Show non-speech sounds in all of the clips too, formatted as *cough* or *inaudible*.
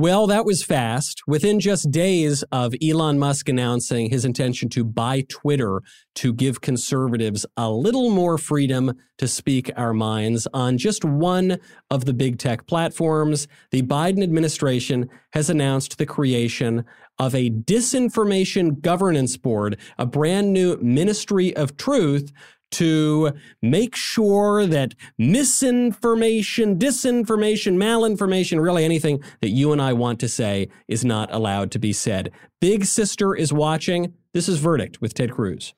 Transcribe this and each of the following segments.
Well, that was fast. Within just days of Elon Musk announcing his intention to buy Twitter to give conservatives a little more freedom to speak our minds on just one of the big tech platforms, the Biden administration has announced the creation of a disinformation governance board, a brand new ministry of truth to make sure that misinformation, disinformation, malinformation, really anything that you and I want to say is not allowed to be said. Big Sister is watching. This is Verdict with Ted Cruz.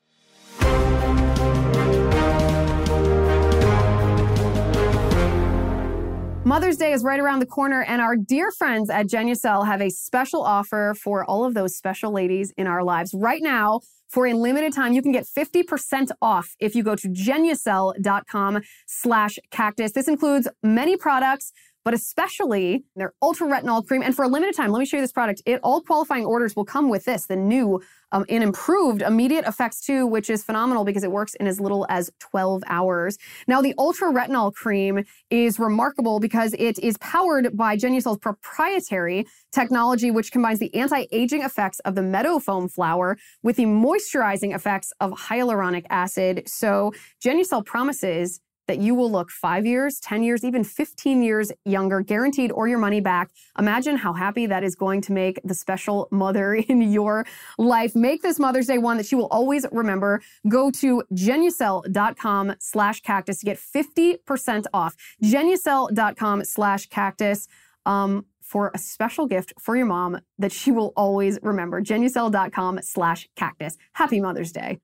Mother's Day is right around the corner, and our dear friends at Genucel have a special offer for all of those special ladies in our lives. Right now, for a limited time, you can get 50% off if you go to genucel.com slash cactus. This includes many products, but especially their ultra retinol cream. And for a limited time, let me show you this product. It all qualifying orders will come with this, the new um, and improved immediate effects too, which is phenomenal because it works in as little as 12 hours. Now, the ultra retinol cream is remarkable because it is powered by Genucel's proprietary technology, which combines the anti-aging effects of the meadow foam flower with the moisturizing effects of hyaluronic acid. So Genucel promises that you will look five years, 10 years, even 15 years younger, guaranteed, or your money back. Imagine how happy that is going to make the special mother *laughs* in your life. Make this Mother's Day one that she will always remember. Go to genucel.com slash cactus to get 50% off. Genucel.com slash cactus. Um, for a special gift for your mom that she will always remember. Genucel.com slash cactus. Happy Mother's Day.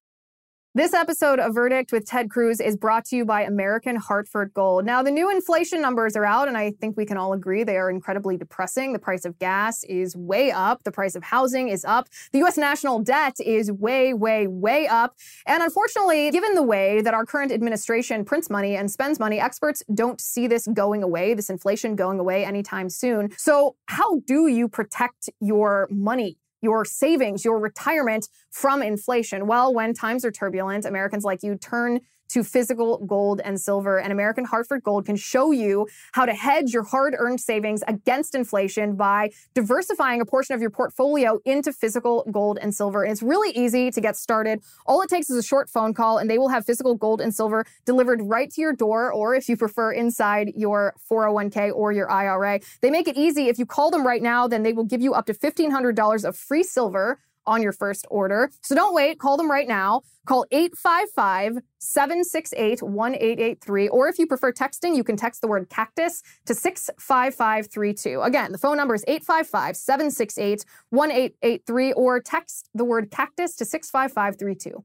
This episode of Verdict with Ted Cruz is brought to you by American Hartford Gold. Now, the new inflation numbers are out, and I think we can all agree they are incredibly depressing. The price of gas is way up, the price of housing is up, the U.S. national debt is way, way, way up. And unfortunately, given the way that our current administration prints money and spends money, experts don't see this going away, this inflation going away anytime soon. So, how do you protect your money? Your savings, your retirement from inflation? Well, when times are turbulent, Americans like you turn to physical gold and silver. And American Hartford Gold can show you how to hedge your hard earned savings against inflation by diversifying a portion of your portfolio into physical gold and silver. And it's really easy to get started. All it takes is a short phone call, and they will have physical gold and silver delivered right to your door, or if you prefer, inside your 401k or your IRA. They make it easy. If you call them right now, then they will give you up to $1,500 of free silver on your first order. So don't wait. Call them right now. Call 855 768 1883. Or if you prefer texting, you can text the word cactus to 65532. Again, the phone number is 855 768 1883 or text the word cactus to 65532.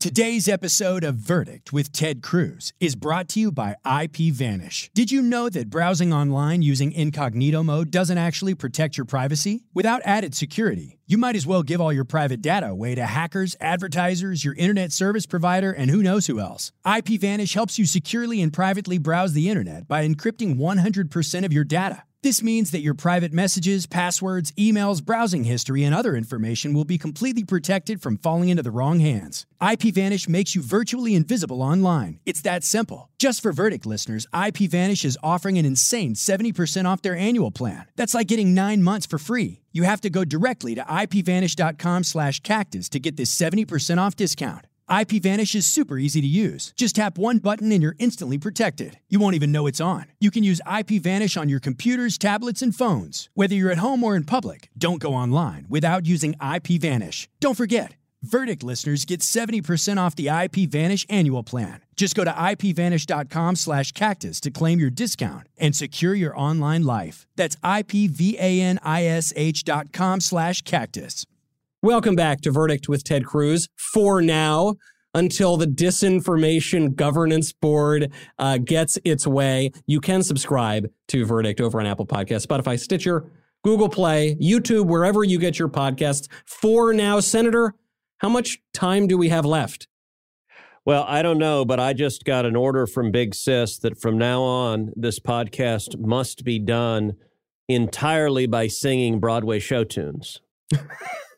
Today's episode of Verdict with Ted Cruz is brought to you by IPVanish. Did you know that browsing online using incognito mode doesn't actually protect your privacy? Without added security, you might as well give all your private data away to hackers, advertisers, your internet service provider, and who knows who else. IPVanish helps you securely and privately browse the internet by encrypting 100% of your data. This means that your private messages, passwords, emails, browsing history, and other information will be completely protected from falling into the wrong hands. IPVanish makes you virtually invisible online. It's that simple. Just for Verdict listeners, IPVanish is offering an insane 70% off their annual plan. That's like getting nine months for free. You have to go directly to ipvanish.com slash cactus to get this 70% off discount. IPVanish is super easy to use. Just tap one button and you're instantly protected. You won't even know it's on. You can use IPVanish on your computers, tablets, and phones. Whether you're at home or in public, don't go online without using IPVanish. Don't forget, Verdict listeners get 70% off the IPVanish annual plan. Just go to ipvanish.com slash cactus to claim your discount and secure your online life. That's ipvanish dot com slash cactus. Welcome back to Verdict with Ted Cruz. For now, until the Disinformation Governance Board uh, gets its way, you can subscribe to Verdict over on Apple Podcasts, Spotify, Stitcher, Google Play, YouTube, wherever you get your podcasts. For now, Senator, how much time do we have left? Well, I don't know, but I just got an order from Big Sis that from now on, this podcast must be done entirely by singing Broadway show tunes. *laughs*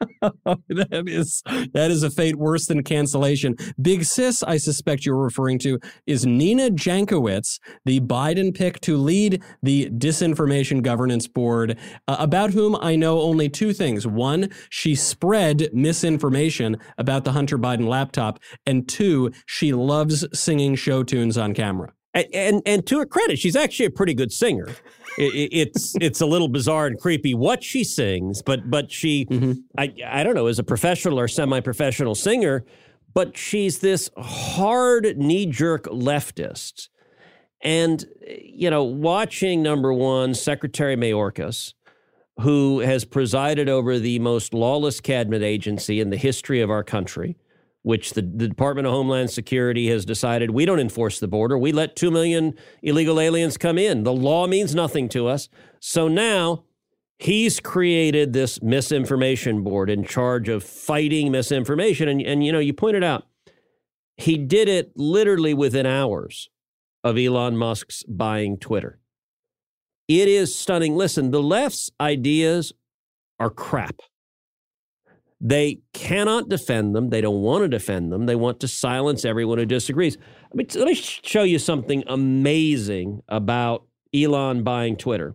*laughs* that is that is a fate worse than cancellation. Big Sis, I suspect you're referring to, is Nina Jankowicz, the Biden pick to lead the Disinformation Governance Board, uh, about whom I know only two things. One, she spread misinformation about the Hunter Biden laptop, and two, she loves singing show tunes on camera. And, and, and to her credit, she's actually a pretty good singer. It, it's *laughs* it's a little bizarre and creepy what she sings, but but she mm-hmm. I I don't know as a professional or semi professional singer, but she's this hard knee jerk leftist, and you know watching number one Secretary Mayorkas, who has presided over the most lawless cabinet agency in the history of our country which the, the, Department of Homeland Security has decided we don't enforce the border. We let 2 million illegal aliens come in. The law means nothing to us. So now he's created this misinformation board in charge of fighting misinformation. And, and you know, you pointed out, he did it literally within hours of Elon Musk's buying Twitter. It is stunning. Listen, the left's ideas are crap. They cannot defend them. They don't want to defend them. They want to silence everyone who disagrees. I mean, let me show you something amazing about Elon buying Twitter,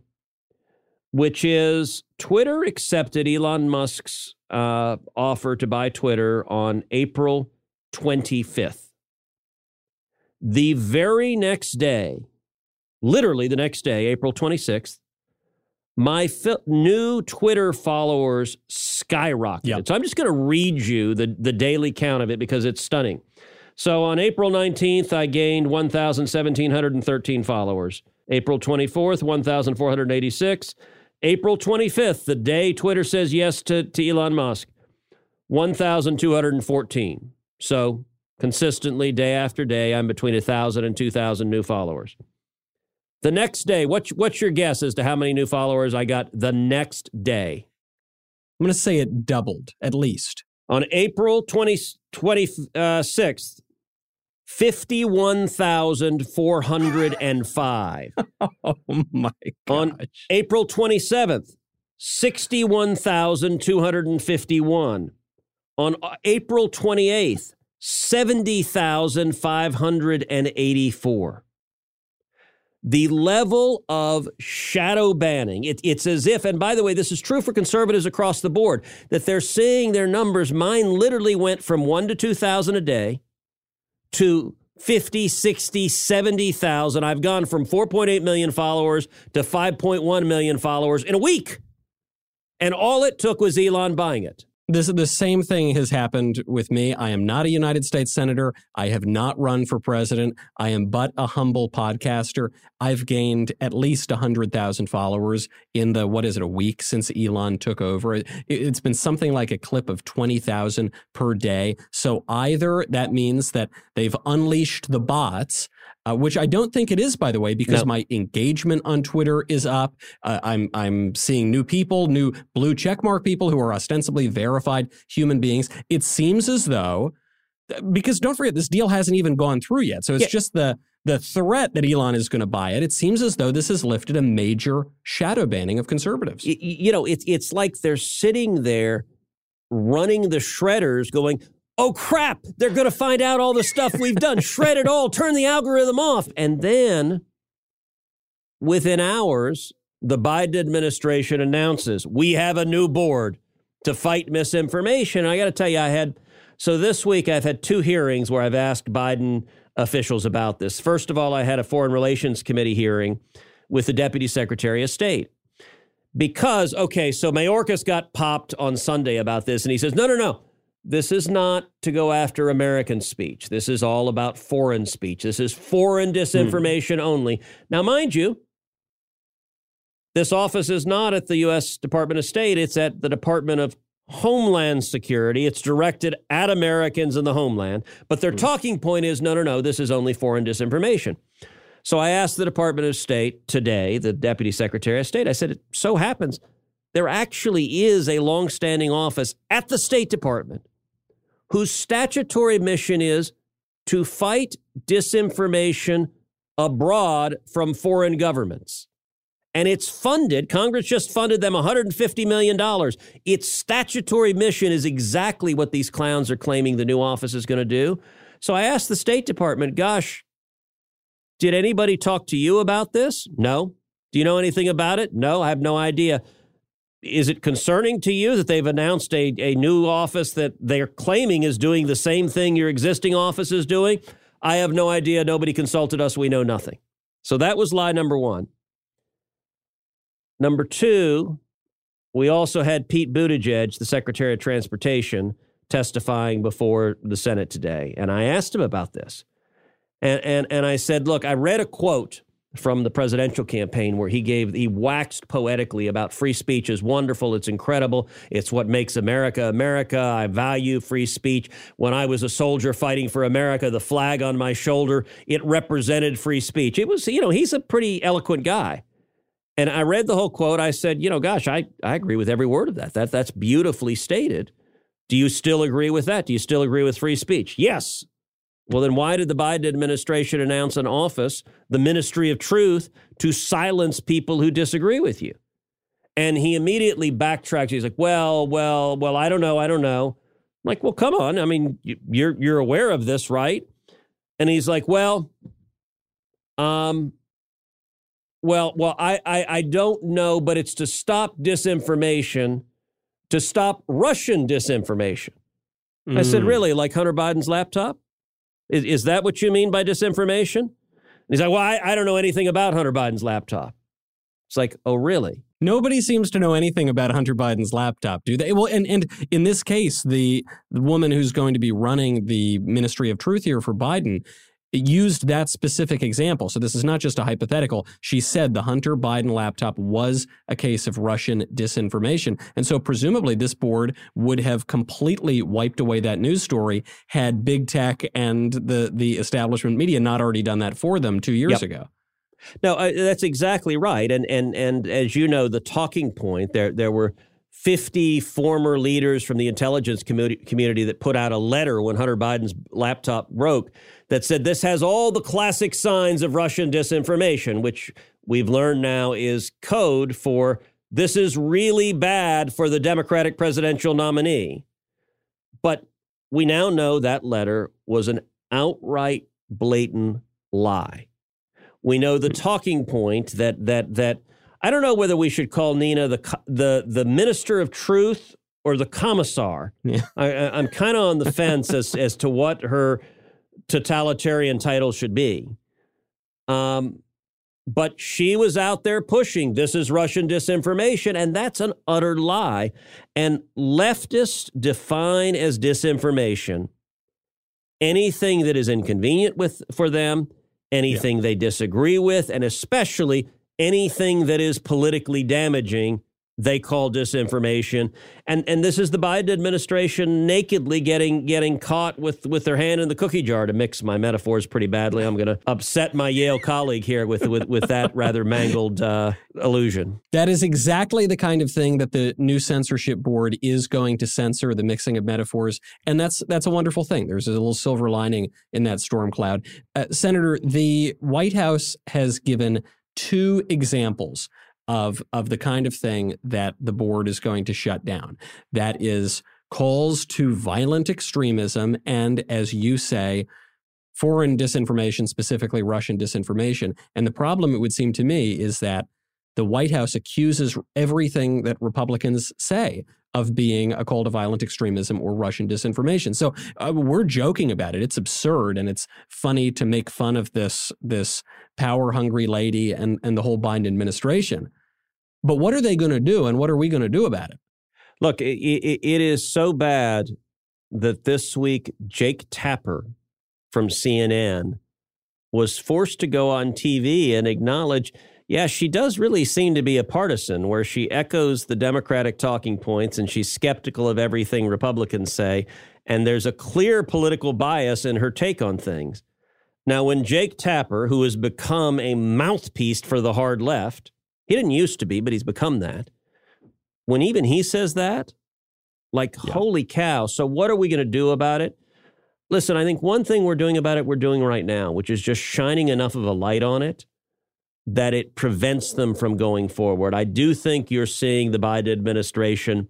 which is Twitter accepted Elon Musk's uh, offer to buy Twitter on April 25th. The very next day, literally the next day, April 26th, my fi- new Twitter followers skyrocketed. Yep. So I'm just going to read you the, the daily count of it because it's stunning. So on April 19th, I gained 1,1713 followers. April 24th, 1,486. April 25th, the day Twitter says yes to, to Elon Musk, 1,214. So consistently, day after day, I'm between 1,000 and 2,000 new followers. The next day, what's, what's your guess as to how many new followers I got the next day? I'm going to say it doubled at least. On April 20, 26th, 51,405. *laughs* oh my gosh. On April 27th, 61,251. On uh, April 28th, 70,584 the level of shadow banning, it, it's as if, and by the way, this is true for conservatives across the board, that they're seeing their numbers. Mine literally went from one to 2,000 a day to 50, 60, 70,000. I've gone from 4.8 million followers to 5.1 million followers in a week. And all it took was Elon buying it. This the same thing has happened with me. I am not a United States senator. I have not run for president. I am but a humble podcaster. I've gained at least hundred thousand followers in the what is it a week since Elon took over. It, it's been something like a clip of twenty thousand per day. So either that means that they've unleashed the bots uh, which I don't think it is, by the way, because no. my engagement on Twitter is up. Uh, I'm I'm seeing new people, new blue checkmark people who are ostensibly verified human beings. It seems as though, because don't forget, this deal hasn't even gone through yet, so it's yeah. just the the threat that Elon is going to buy it. It seems as though this has lifted a major shadow banning of conservatives. You, you know, it's it's like they're sitting there running the shredders, going oh crap, they're going to find out all the stuff we've done, *laughs* shred it all, turn the algorithm off. And then within hours, the Biden administration announces we have a new board to fight misinformation. I got to tell you, I had, so this week I've had two hearings where I've asked Biden officials about this. First of all, I had a Foreign Relations Committee hearing with the Deputy Secretary of State. Because, okay, so Mayorkas got popped on Sunday about this, and he says, no, no, no. This is not to go after American speech. This is all about foreign speech. This is foreign disinformation mm. only. Now, mind you, this office is not at the U.S. Department of State, it's at the Department of Homeland Security. It's directed at Americans in the homeland. But their mm. talking point is no, no, no, this is only foreign disinformation. So I asked the Department of State today, the Deputy Secretary of State, I said, it so happens there actually is a longstanding office at the State Department whose statutory mission is to fight disinformation abroad from foreign governments. And it's funded, Congress just funded them $150 million. Its statutory mission is exactly what these clowns are claiming the new office is going to do. So I asked the State Department, gosh, did anybody talk to you about this? No. Do you know anything about it? No, I have no idea is it concerning to you that they've announced a, a new office that they're claiming is doing the same thing your existing office is doing? I have no idea. Nobody consulted us. We know nothing. So that was lie number one. Number two, we also had Pete Buttigieg, the Secretary of Transportation, testifying before the Senate today. And I asked him about this. And, and, and I said, look, I read a quote from the presidential campaign where he gave he waxed poetically about free speech is wonderful it's incredible it's what makes america america i value free speech. When i was a soldier fighting for america the flag on my shoulder it represented free speech. It was you know he's a pretty eloquent guy. And i read the whole quote i said you know gosh i, I agree with every word of that. That that's beautifully stated. Do you still agree with that? Do you still agree with free speech? Yes well, then why did the Biden administration announce an office, the Ministry of Truth, to silence people who disagree with you? And he immediately backtracks. He's like, well, well, well, I don't know. I don't know. I'm like, well, come on. I mean, you're you're aware of this, right? And he's like, well, um, well, well, I, I, I don't know, but it's to stop disinformation, to stop Russian disinformation. Mm. I said, hmm. really, like Hunter Biden's laptop? Is, is that what you mean by disinformation? And he's like, well, I, I don't know anything about Hunter Biden's laptop. It's like, oh, really? Nobody seems to know anything about Hunter Biden's laptop, do they? Well, and, and in this case, the, the woman who's going to be running the Ministry of Truth here for Biden used that specific example. So this is not just a hypothetical. She said the Hunter Biden laptop was a case of Russian disinformation. And so presumably this board would have completely wiped away that news story had big tech and the, the establishment media not already done that for them two years yep. ago. No, uh, that's exactly right. And, and, and as you know, the talking point there, there were 50 former leaders from the intelligence community, that put out a letter when Hunter Biden's laptop broke that said this has all the classic signs of Russian disinformation, which we've learned now is code for this is really bad for the Democratic presidential nominee. But we now know that letter was an outright blatant lie. We know the talking point that that that I don't know whether we should call Nina the the the minister of truth or the commissar. Yeah. I, am kind of on the fence as *laughs* as to what her totalitarian title should be. Um, but she was out there pushing this is Russian disinformation, and that's an utter lie. And leftists define as disinformation anything that is inconvenient with for them, anything yeah. they disagree with, and especially anything that is politically damaging they call disinformation. And and this is the Biden administration nakedly getting getting caught with with their hand in the cookie jar to mix my metaphors pretty badly. I'm going to upset my Yale colleague here with with with that *laughs* rather mangled uh, illusion. That is exactly the kind of thing that the new censorship board is going to censor the mixing of metaphors, and that's that's a wonderful thing. There's a little silver lining in that storm cloud. Uh, Senator, the White House has given two examples of of the kind of thing that the board is going to shut down. That is calls to violent extremism and, as you say, foreign disinformation, specifically Russian disinformation. And the problem, it would seem to me, is that the White House accuses everything that Republicans say of being a call to violent extremism or Russian disinformation. So uh, we're joking about it. It's absurd and it's funny to make fun of this this power hungry lady and and the whole Biden administration. But what are they going to do, and what are we going to do about it? Look, it, it, it is so bad that this week Jake Tapper from CNN was forced to go on TV and acknowledge yeah, she does really seem to be a partisan, where she echoes the Democratic talking points and she's skeptical of everything Republicans say. And there's a clear political bias in her take on things. Now, when Jake Tapper, who has become a mouthpiece for the hard left, he didn't used to be, but he's become that. When even he says that, like, yeah. holy cow. So, what are we going to do about it? Listen, I think one thing we're doing about it, we're doing right now, which is just shining enough of a light on it that it prevents them from going forward. I do think you're seeing the Biden administration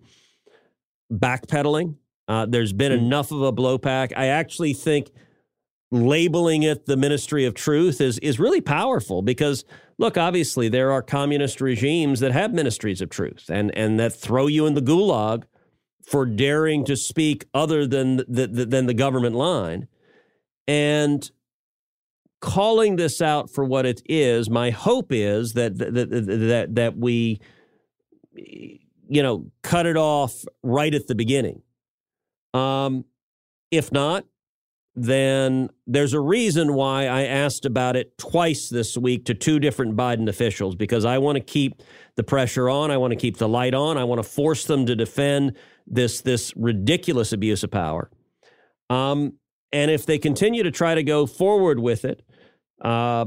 backpedaling. Uh, there's been mm-hmm. enough of a blowback. I actually think labeling it the ministry of truth is is really powerful because look obviously there are communist regimes that have ministries of truth and and that throw you in the gulag for daring to speak other than the, the than the government line and calling this out for what it is, my hope is that that that that we you know cut it off right at the beginning. Um, if not, then there's a reason why I asked about it twice this week to two different Biden officials because I want to keep the pressure on, I want to keep the light on, I want to force them to defend this this ridiculous abuse of power. Um, and if they continue to try to go forward with it, uh,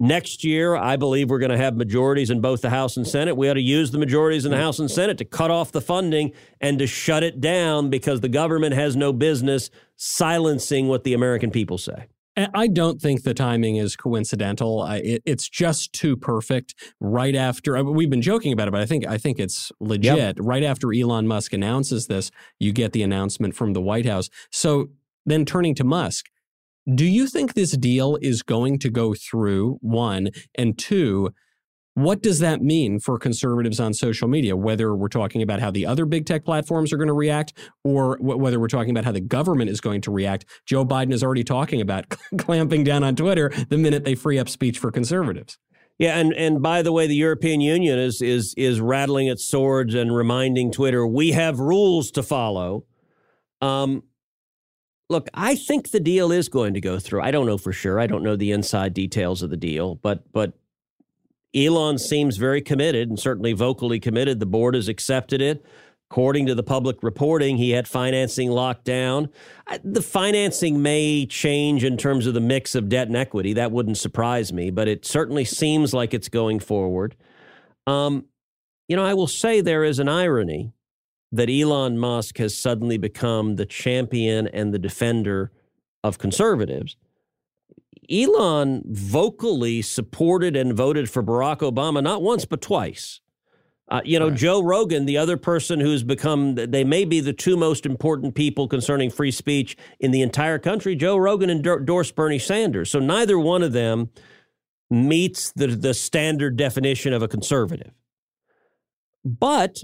next year, I believe we're going to have majorities in both the House and Senate. We ought to use the majorities in the House and Senate to cut off the funding and to shut it down because the government has no business silencing what the American people say. I don't think the timing is coincidental. it, it's just too perfect. Right after we've been joking about it, but I think I think it's legit. Yep. Right after Elon Musk announces this, you get the announcement from the White House. So then, turning to Musk, do you think this deal is going to go through? One. And two, what does that mean for conservatives on social media, whether we're talking about how the other big tech platforms are going to react or w- whether we're talking about how the government is going to react? Joe Biden is already talking about *laughs* clamping down on Twitter the minute they free up speech for conservatives. Yeah, and, and by the way, the European Union is is is rattling its swords and reminding Twitter we have rules to follow. Um, Look, I think the deal is going to go through. I don't know for sure. I don't know the inside details of the deal, but but Elon seems very committed and certainly vocally committed. The board has accepted it. According to the public reporting, he had financing locked down. The financing may change in terms of the mix of debt and equity. That wouldn't surprise me, but it certainly seems like it's going forward. Um, you know, I will say there is an irony that Elon Musk has suddenly become the champion and the defender of conservatives. Elon vocally supported and voted for Barack Obama not once, but twice. Uh, you know, right. Joe Rogan, the other person who's become, they may be the two most important people concerning free speech in the entire country. Joe Rogan endorsed Bernie Sanders. So neither one of them meets the, the standard definition of a conservative. But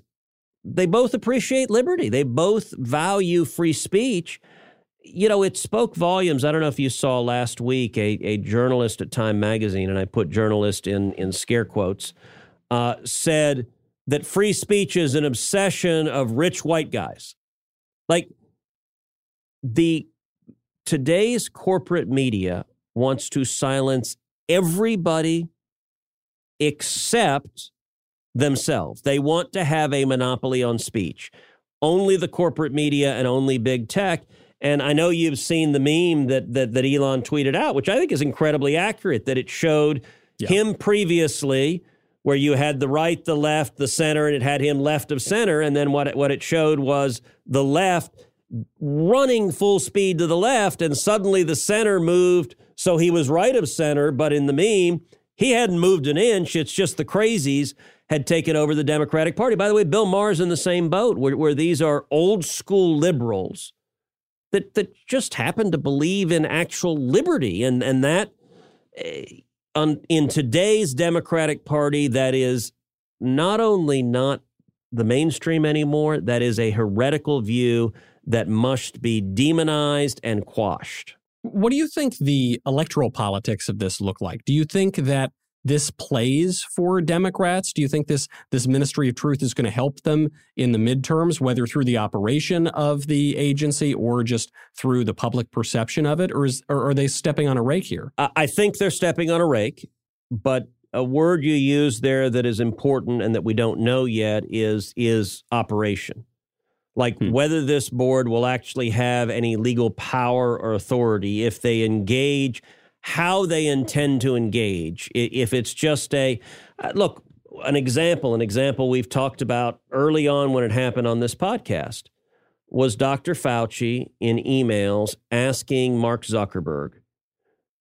they both appreciate liberty. They both value free speech. you know, it spoke volumes. I don't know if you saw last week a, a journalist at Time Magazine, and I put journalist in, in scare quotes, uh, said that free speech is an obsession of rich white guys. Like the today's corporate media wants to silence everybody except themselves. They want to have a monopoly on speech. Only the corporate media and only big tech. And I know you've seen the meme that that, that Elon tweeted out, which I think is incredibly accurate. That it showed yeah. him previously, where you had the right, the left, the center, and it had him left of center. And then what it, what it showed was the left running full speed to the left, and suddenly the center moved, so he was right of center. But in the meme, he hadn't moved an inch. It's just the crazies had taken over the Democratic Party. By the way, Bill Maher's in the same boat, where, where these are old school liberals that that just happen to believe in actual liberty, and and that uh, in today's Democratic Party, that is not only not the mainstream anymore, that is a heretical view that must be demonized and quashed. What do you think the electoral politics of this look like? Do you think that this plays for Democrats? Do you think this this Ministry of Truth is going to help them in the midterms, whether through the operation of the agency or just through the public perception of it, or, is, or are they stepping on a rake here? I think they're stepping on a rake, but a word you use there that is important and that we don't know yet is is operation. Like hmm. whether this board will actually have any legal power or authority if they engage how they intend to engage. If it's just a uh, look, an example, an example we've talked about early on when it happened on this podcast was Dr. Fauci in emails asking Mark Zuckerberg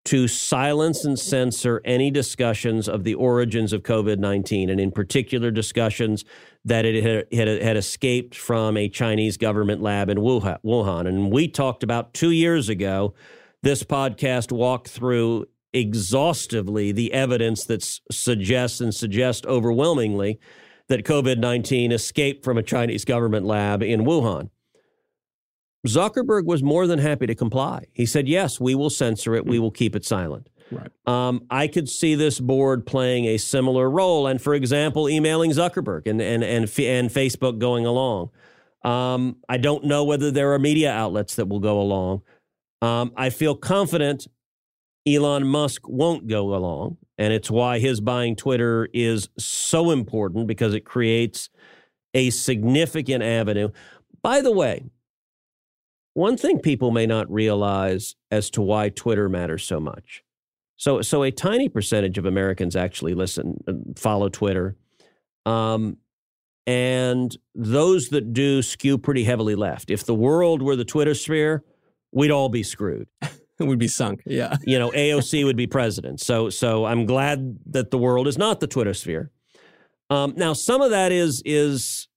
to silence and censor any discussions of the origins of COVID 19, and in particular, discussions that it had, had, had, escaped from a Chinese government lab in Wuhan. And we talked about two years ago this podcast walked through exhaustively the evidence that suggests and suggests overwhelmingly that COVID 19 escaped from a Chinese government lab in Wuhan. Zuckerberg was more than happy to comply. He said, Yes, we will censor it, we will keep it silent. Right. Um, I could see this board playing a similar role, and for example, emailing Zuckerberg and and and, and Facebook going along. Um, I don't know whether there are media outlets that will go along. Um, I feel confident Elon Musk won't go along. And it's why his buying Twitter is so important because it creates a significant avenue. By the way, one thing people may not realize as to why Twitter matters so much. So, so a tiny percentage of Americans actually listen, uh, follow Twitter. Um, and those that do skew pretty heavily left. If the world were the Twitter sphere, we'd all be screwed. *laughs* we'd be sunk. Yeah. *laughs* You know, AOC would be president. So so I'm glad that the world is not the Twitter sphere. Um, now, some of that is is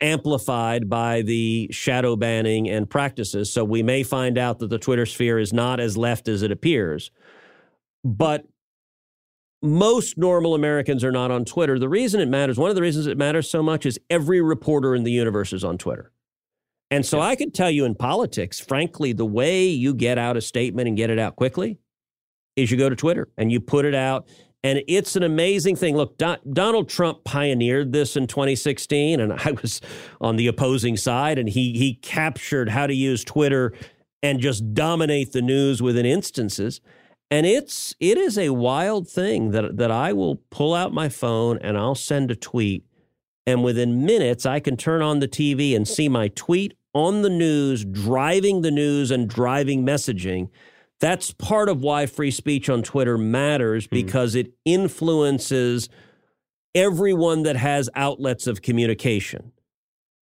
amplified by the shadow banning and practices. So we may find out that the Twitter sphere is not as left as it appears. But most normal Americans are not on Twitter. The reason it matters, one of the reasons it matters so much is every reporter in the universe is on Twitter. And so I could tell you in politics, frankly, the way you get out a statement and get it out quickly is you go to Twitter and you put it out. And it's an amazing thing. Look, Do- Donald Trump pioneered this in 2016, and *laughs* I was on the opposing side, and he he captured how to use Twitter and just dominate the news within instances. And it's it is a wild thing that that I will pull out my phone and I'll send a tweet and within minutes, I can turn on the TV and see my tweet on the news, driving the news and driving messaging. That's part of why free speech on Twitter matters hmm. because mm. it influences everyone that has outlets of communication.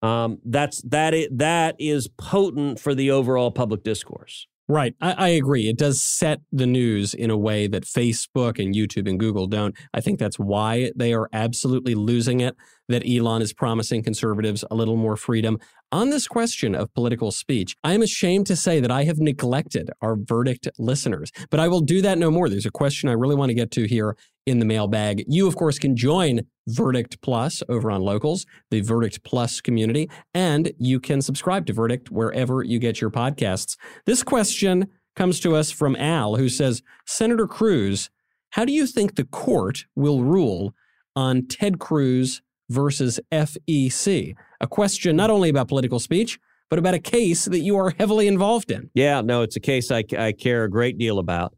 Um, that's that. Is, that is potent for the overall public discourse. Right. I, I, agree. It does set the news in a way that Facebook and YouTube and Google don't. I think that's why they are absolutely losing it, that Elon is promising conservatives a little more freedom. On this question of political speech, I am ashamed to say that I have neglected our verdict listeners, but I will do that no more. There's a question I really want to get to here in the mailbag. You, of course, can join Verdict Plus over on Locals, the Verdict Plus community, and you can subscribe to Verdict wherever you get your podcasts. This question comes to us from Al, who says Senator Cruz, how do you think the court will rule on Ted Cruz versus FEC? A question not only about political speech, but about a case that you are heavily involved in. Yeah, no, it's a case I, I care a great deal about.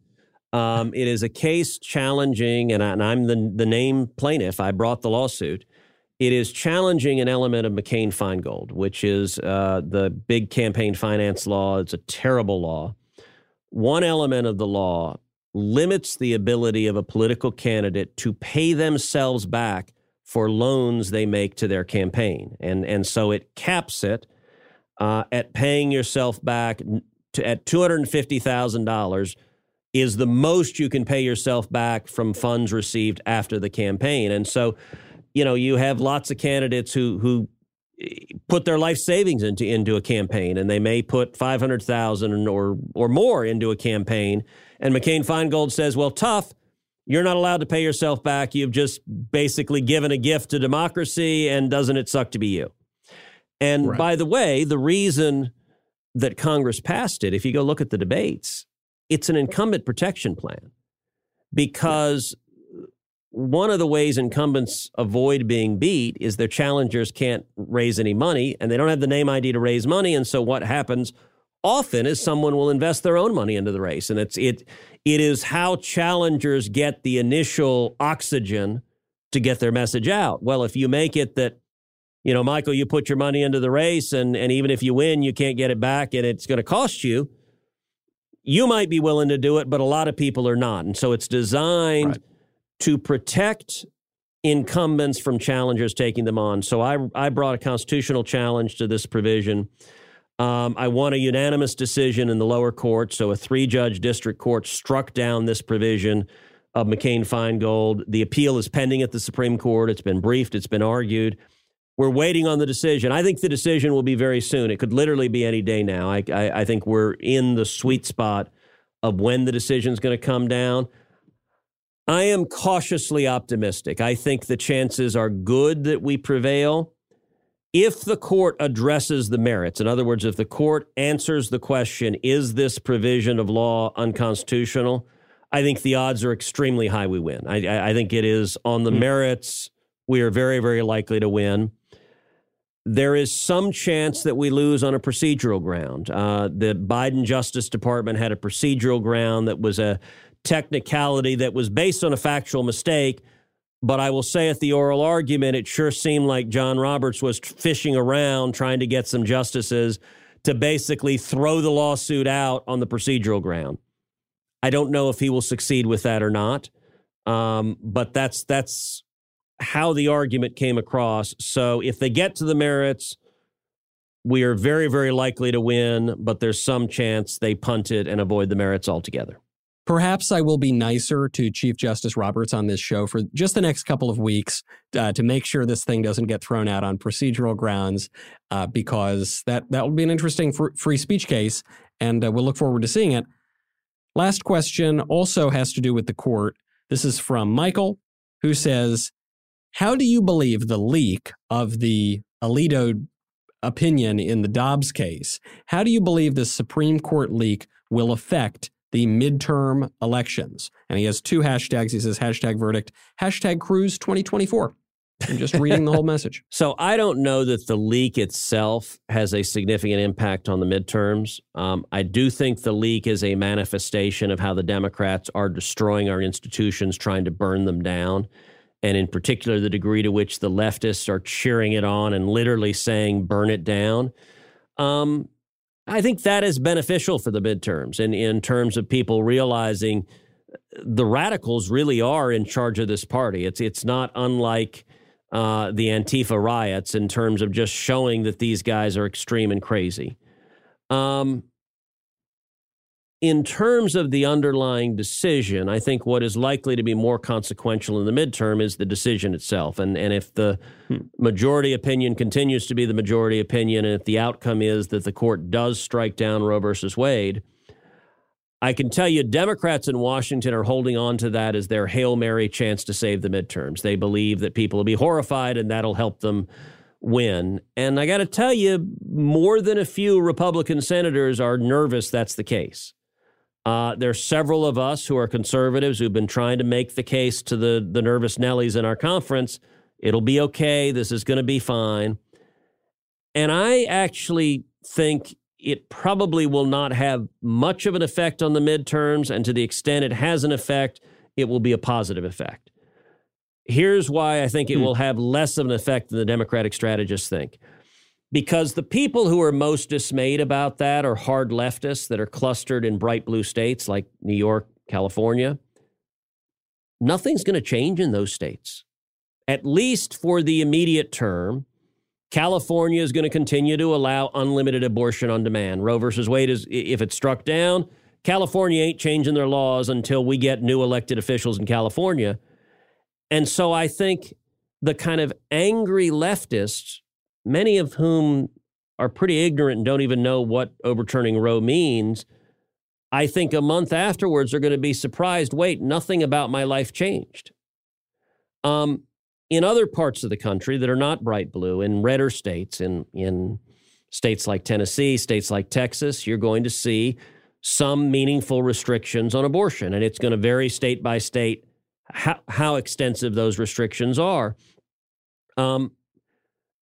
Um, it is a case challenging, and, I, am the, the name plaintiff. I brought the lawsuit. It is challenging an element of McCain Feingold, which is uh, the big campaign finance law. It's a terrible law. One element of the law limits the ability of a political candidate to pay themselves back for loans they make to their campaign. And, and so it caps it uh, at paying yourself back to, at $250,000 is the most you can pay yourself back from funds received after the campaign. And so, you know, you have lots of candidates who who eh, put their life savings into into a campaign and they may put 500,000 or or more into a campaign and McCain Feingold says, "Well, tough, you're not allowed to pay yourself back. You've just basically given a gift to democracy and doesn't it suck to be you?" And right. by the way, the reason that Congress passed it, if you go look at the debates, it's an incumbent protection plan because one of the ways incumbents avoid being beat is their challengers can't raise any money and they don't have the name ID to raise money. And so what happens often is someone will invest their own money into the race. And it's it it is how challengers get the initial oxygen to get their message out. Well, if you make it that, you know, Michael, you put your money into the race and, and even if you win, you can't get it back and it's going to cost you you might be willing to do it, but a lot of people are not. And so it's designed right. to protect incumbents from challengers taking them on. So I, I brought a constitutional challenge to this provision. Um, I won a unanimous decision in the lower court. So a three judge district court struck down this provision of McCain Feingold. The appeal is pending at the Supreme Court. It's been briefed, it's been argued. We're waiting on the decision. I think the decision will be very soon. It could literally be any day now. I, I, I think we're in the sweet spot of when the decision is going to come down. I am cautiously optimistic. I think the chances are good that we prevail. If the court addresses the merits, in other words, if the court answers the question, is this provision of law unconstitutional? I think the odds are extremely high we win. I, I think it is on the mm-hmm. merits, we are very, very likely to win there is some chance that we lose on a procedural ground. Uh, the Biden Justice Department had a procedural ground that was a technicality that was based on a factual mistake. But I will say at the oral argument, it sure seemed like John Roberts was fishing around trying to get some justices to basically throw the lawsuit out on the procedural ground. I don't know if he will succeed with that or not. Um, but that's that's how the argument came across. So if they get to the merits, we are very, very likely to win, but there's some chance they punt it and avoid the merits altogether. Perhaps I will be nicer to Chief Justice Roberts on this show for just the next couple of weeks uh, to make sure this thing doesn't get thrown out on procedural grounds, uh, because that that will be an interesting fr- free speech case, and uh, we'll look forward to seeing it. Last question also has to do with the court. This is from Michael, who says, how do you believe the leak of the Alito opinion in the Dobbs case? How do you believe the Supreme Court leak will affect the midterm elections? And he has two hashtags. He says hashtag verdict, hashtag Cruz 2024. I'm just reading the whole message. *laughs* So I don't know that the leak itself has a significant impact on the midterms. Um, I do think the leak is a manifestation of how the Democrats are destroying our institutions, trying to burn them down and in particular the degree to which the leftists are cheering it on and literally saying burn it down. Um, I think that is beneficial for the midterms and in terms of people realizing the radicals really are in charge of this party. It's it's not unlike uh, the Antifa riots in terms of just showing that these guys are extreme and crazy. Um, in terms of the underlying decision, I think what is likely to be more consequential in the midterm is the decision itself. And, and if the hmm. majority opinion continues to be the majority opinion, and if the outcome is that the court does strike down Roe versus Wade, I can tell you, Democrats in Washington are holding on to that as their Hail Mary chance to save the midterms. They believe that people will be horrified and that'll help them win. And I got to tell you, more than a few Republican senators are nervous that's the case. Uh, there's several of us who are conservatives who've been trying to make the case to the, the nervous Nellies in our conference. It'll be okay. This is going to be fine. And I actually think it probably will not have much of an effect on the midterms. And to the extent it has an effect, it will be a positive effect. Here's why I think it hmm. will have less of an effect than the Democratic strategists think. Because the people who are most dismayed about that are hard leftists that are clustered in bright blue states like New York, California. Nothing's going to change in those states, at least for the immediate term. California is going to continue to allow unlimited abortion on demand. Roe versus Wade is, if it's struck down, California ain't changing their laws until we get new elected officials in California. And so I think the kind of angry leftists, many of whom are pretty ignorant and don't even know what overturning Roe means, I think a month afterwards they're going to be surprised wait, nothing about my life changed. Um, in other parts of the country that are not bright blue, in redder states, in, in states like Tennessee, states like Texas, you're going to see some meaningful restrictions on abortion. And it's going to vary state by state how, how extensive those restrictions are. Um,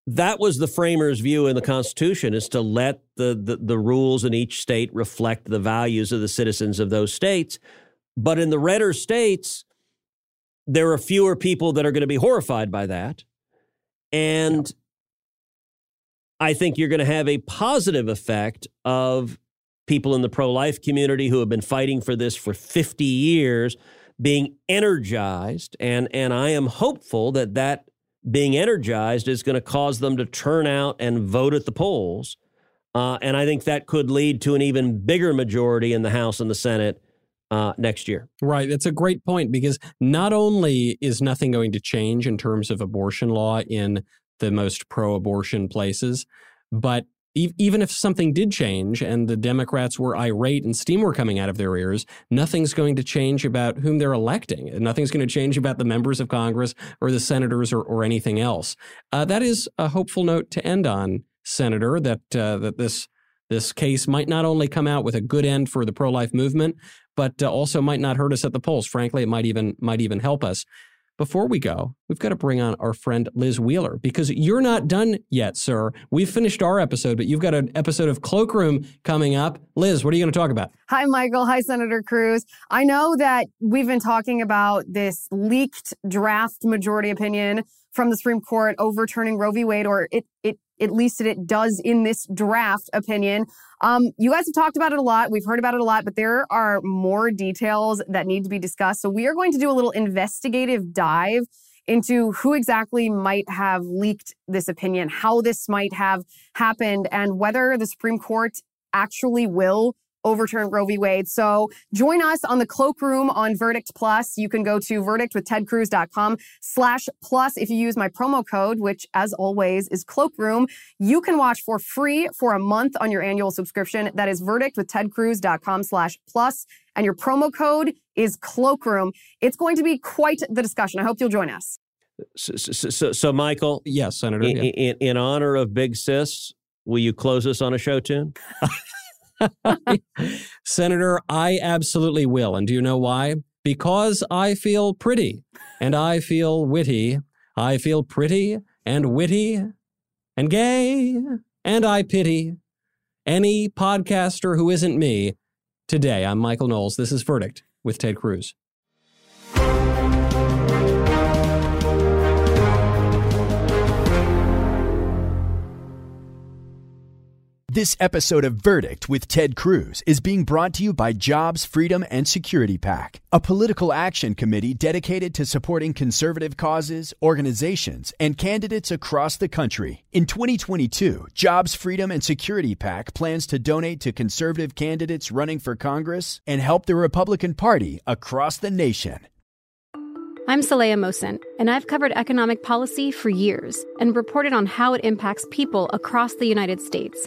that was the framers' view in the Constitution is to let the, the, the rules in each state reflect the values of the citizens of those states. But in the redder states, there are fewer people that are going to be horrified by that. And I think you're going to have a positive effect of people in the pro life community who have been fighting for this for 50 years being energized. And, and I am hopeful that that being energized is going to cause them to turn out and vote at the polls. Uh, and I think that could lead to an even bigger majority in the House and the Senate uh, next year. Right. That's a great point because not only is nothing going to change in terms of abortion law in the most pro abortion places, but even if something did change and the Democrats were irate and steam were coming out of their ears, nothing's going to change about whom they're electing. Nothing's going to change about the members of Congress or the senators or, or anything else. Uh, that is a hopeful note to end on, Senator, that uh, that this this case might not only come out with a good end for the pro life movement, but uh, also might not hurt us at the polls. Frankly, it might even might even help us. Before we go, we've got to bring on our friend Liz Wheeler because you're not done yet, sir. We've finished our episode, but you've got an episode of Cloakroom coming up. Liz, what are you going to talk about? Hi, Michael. Hi, Senator Cruz. I know that we've been talking about this leaked draft majority opinion from the Supreme Court overturning Roe v. Wade, or it, it at least it does in this draft opinion. Um, you guys have talked about it a lot. We've heard about it a lot, but there are more details that need to be discussed. So we are going to do a little investigative dive into who exactly might have leaked this opinion, how this might have happened, and whether the Supreme Court actually will overturn Roe v. Wade. So join us on the cloakroom on Verdict Plus. You can go to verdictwithtedcruz.com slash plus. If you use my promo code, which as always is cloakroom, you can watch for free for a month on your annual subscription. That is verdictwithtedcruz.com slash plus. And your promo code is cloakroom. It's going to be quite the discussion. I hope you'll join us. So, so, so Michael. Yes, Senator. In, yeah. in, in honor of Big Sis, will you close us on a show tune? *laughs* *laughs* Senator, I absolutely will. And do you know why? Because I feel pretty and I feel witty. I feel pretty and witty and gay and I pity any podcaster who isn't me. Today, I'm Michael Knowles. This is Verdict with Ted Cruz. This episode of Verdict with Ted Cruz is being brought to you by Jobs, Freedom, and Security PAC, a political action committee dedicated to supporting conservative causes, organizations, and candidates across the country. In 2022, Jobs, Freedom, and Security PAC plans to donate to conservative candidates running for Congress and help the Republican Party across the nation. I'm Saleha Mohsin, and I've covered economic policy for years and reported on how it impacts people across the United States.